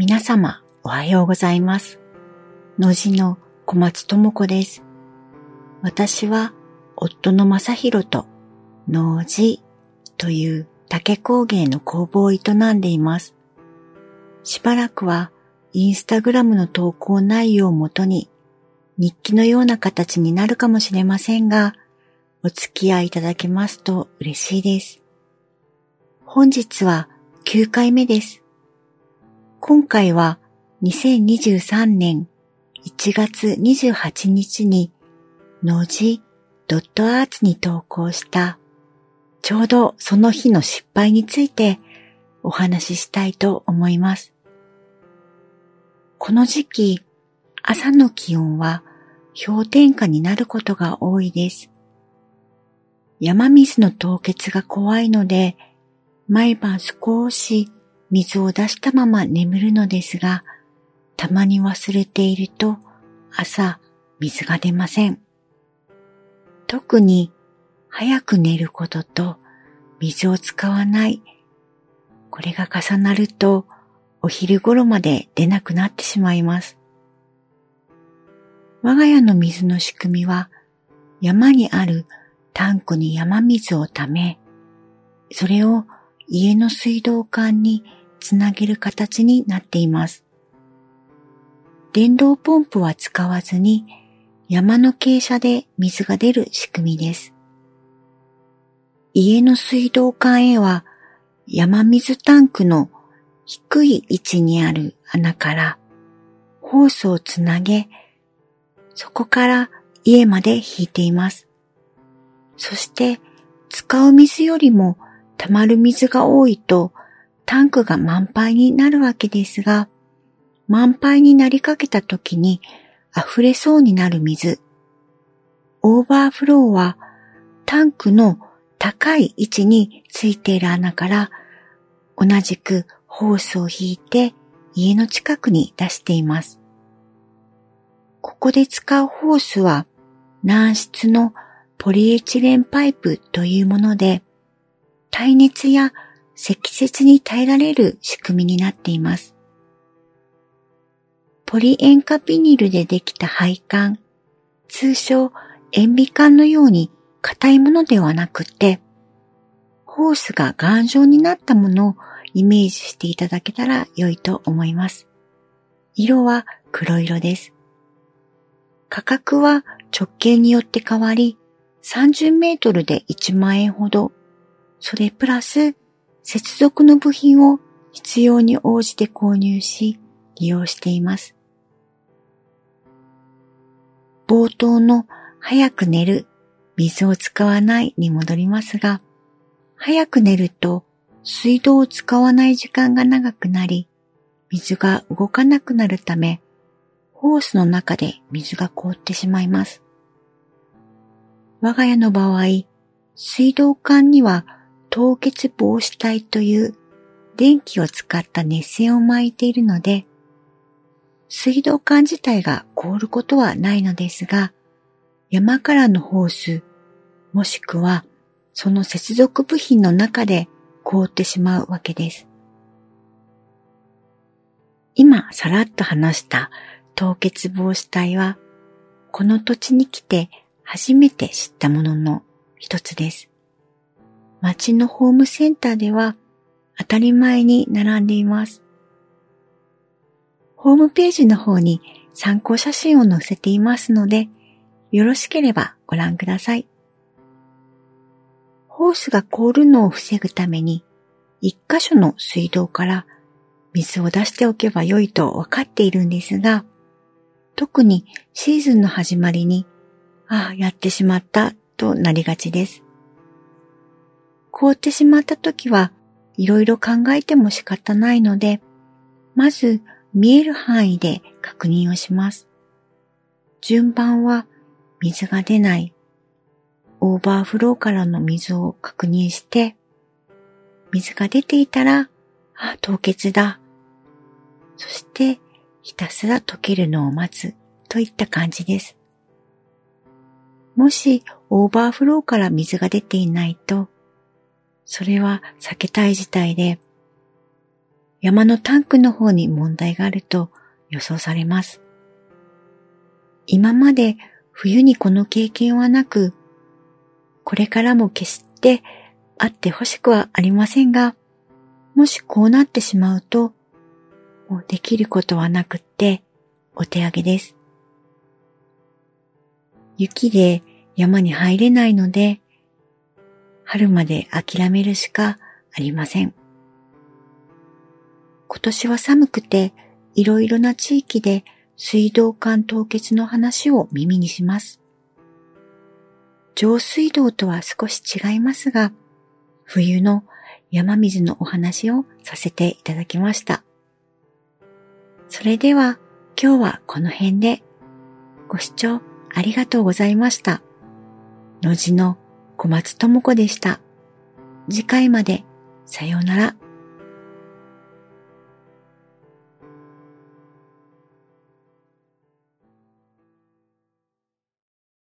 皆様、おはようございます。のじの小松智子です。私は、夫の正宏と、農事という竹工芸の工房を営んでいます。しばらくは、インスタグラムの投稿内容をもとに、日記のような形になるかもしれませんが、お付き合いいただけますと嬉しいです。本日は9回目です。今回は2023年1月28日にのじドットアーツに投稿したちょうどその日の失敗についてお話ししたいと思います。この時期朝の気温は氷点下になることが多いです。山水の凍結が怖いので毎晩少し水を出したまま眠るのですが、たまに忘れていると朝水が出ません。特に早く寝ることと水を使わない。これが重なるとお昼頃まで出なくなってしまいます。我が家の水の仕組みは山にあるタンクに山水をため、それを家の水道管につなげる形になっています。電動ポンプは使わずに山の傾斜で水が出る仕組みです。家の水道管へは山水タンクの低い位置にある穴からホースをつなげ、そこから家まで引いています。そして使う水よりも溜まる水が多いとタンクが満杯になるわけですが、満杯になりかけた時に溢れそうになる水。オーバーフローはタンクの高い位置についている穴から同じくホースを引いて家の近くに出しています。ここで使うホースは軟質のポリエチレンパイプというもので耐熱や積雪に耐えられる仕組みになっています。ポリ塩化ビニルでできた配管、通称塩ビ管のように硬いものではなくて、ホースが頑丈になったものをイメージしていただけたら良いと思います。色は黒色です。価格は直径によって変わり、30メートルで1万円ほどそれプラス接続の部品を必要に応じて購入し利用しています。冒頭の早く寝る、水を使わないに戻りますが、早く寝ると水道を使わない時間が長くなり、水が動かなくなるため、ホースの中で水が凍ってしまいます。我が家の場合、水道管には凍結防止帯という電気を使った熱線を巻いているので、水道管自体が凍ることはないのですが、山からのホース、もしくはその接続部品の中で凍ってしまうわけです。今さらっと話した凍結防止帯は、この土地に来て初めて知ったものの一つです。町のホームセンターでは当たり前に並んでいます。ホームページの方に参考写真を載せていますので、よろしければご覧ください。ホースが凍るのを防ぐために、一箇所の水道から水を出しておけばよいと分かっているんですが、特にシーズンの始まりに、ああ、やってしまったとなりがちです。凍ってしまった時はいろいろ考えても仕方ないので、まず見える範囲で確認をします。順番は水が出ない、オーバーフローからの水を確認して、水が出ていたら、あ、凍結だ。そしてひたすら溶けるのを待つといった感じです。もしオーバーフローから水が出ていないと、それは避けたい事態で、山のタンクの方に問題があると予想されます。今まで冬にこの経験はなく、これからも決してあってほしくはありませんが、もしこうなってしまうと、もうできることはなくってお手上げです。雪で山に入れないので、春まで諦めるしかありません。今年は寒くていろいろな地域で水道管凍結の話を耳にします。上水道とは少し違いますが、冬の山水のお話をさせていただきました。それでは今日はこの辺でご視聴ありがとうございました。のじの小松智子でした。次回までさようなら。